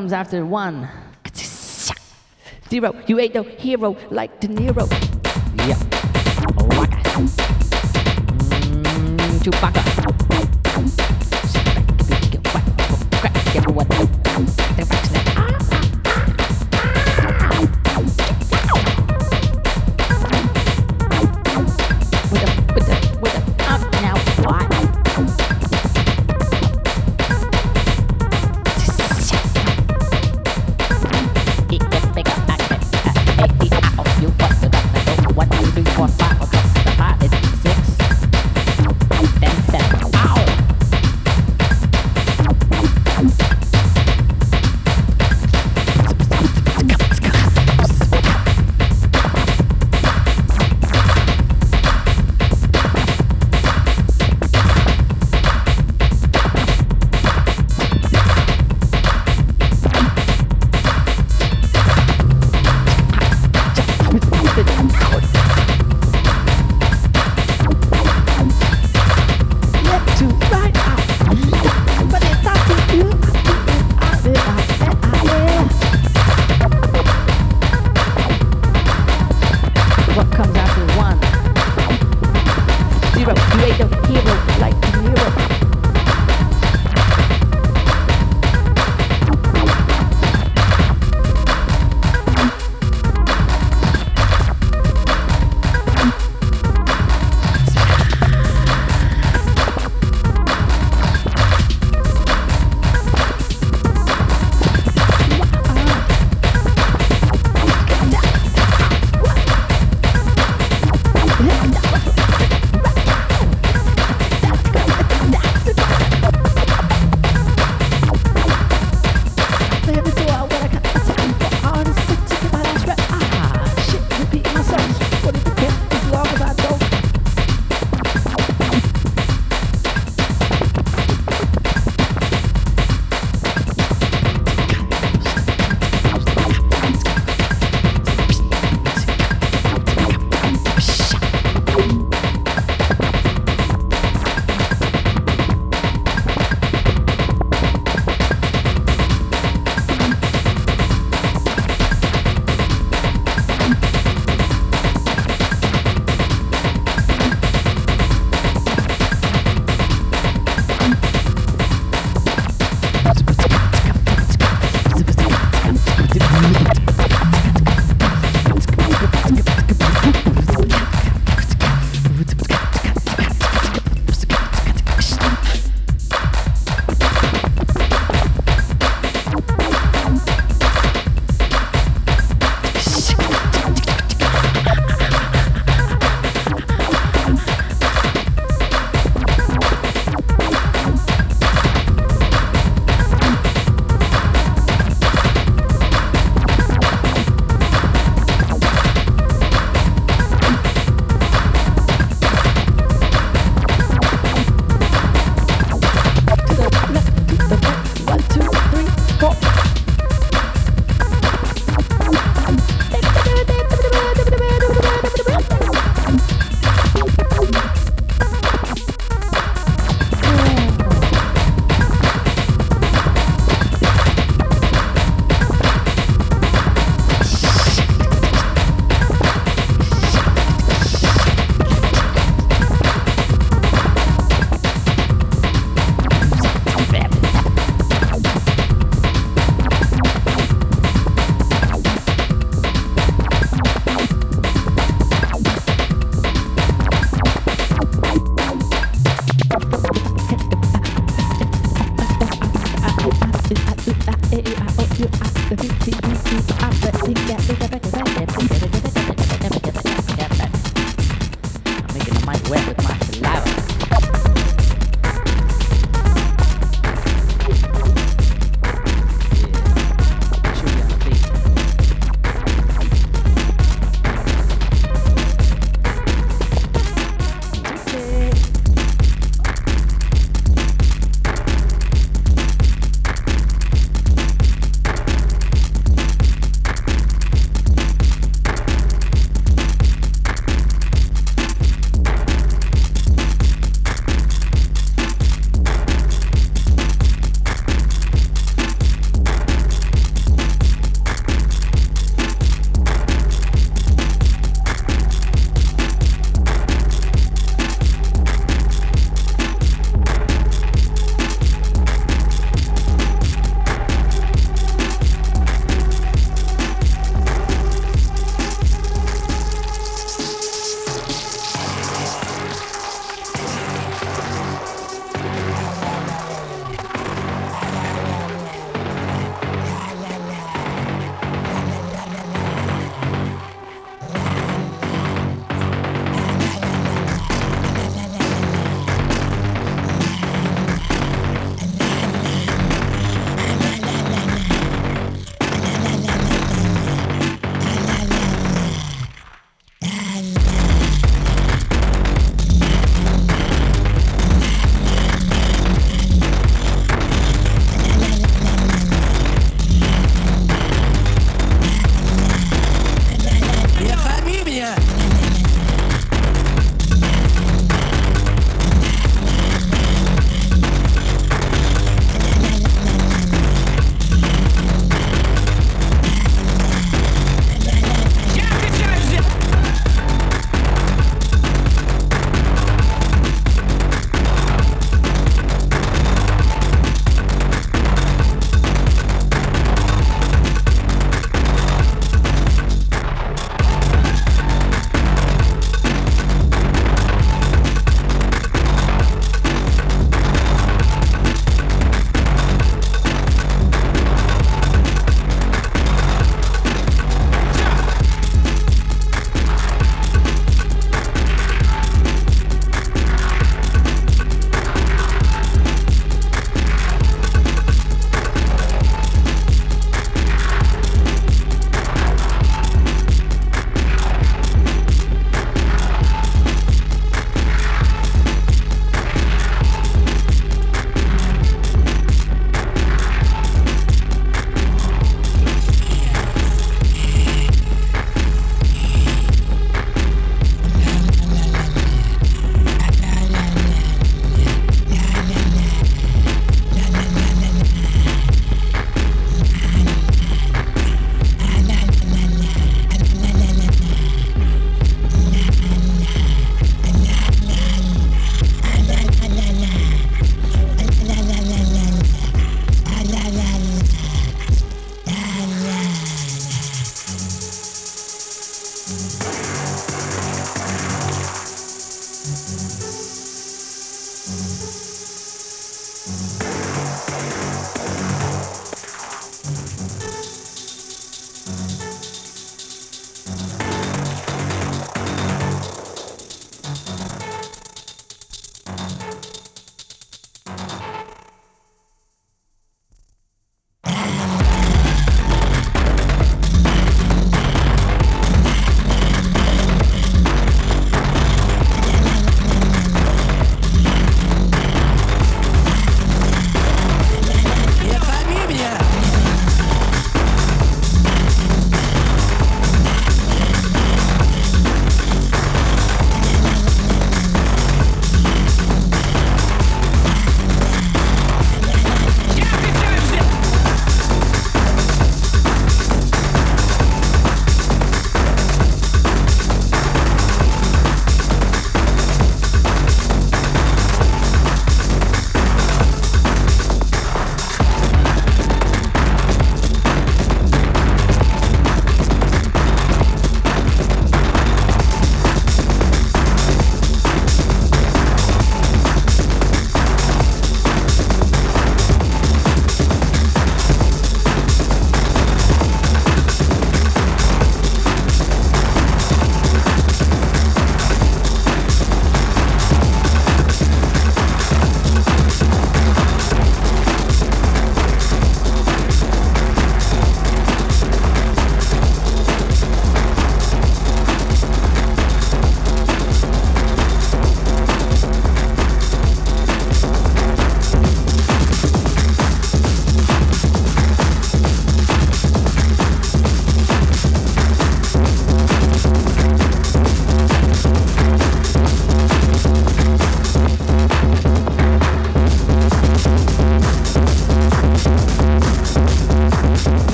comes after one. Zero, you ain't no hero like De Niro. Yeah. Oh my God. Mm, Chewbacca.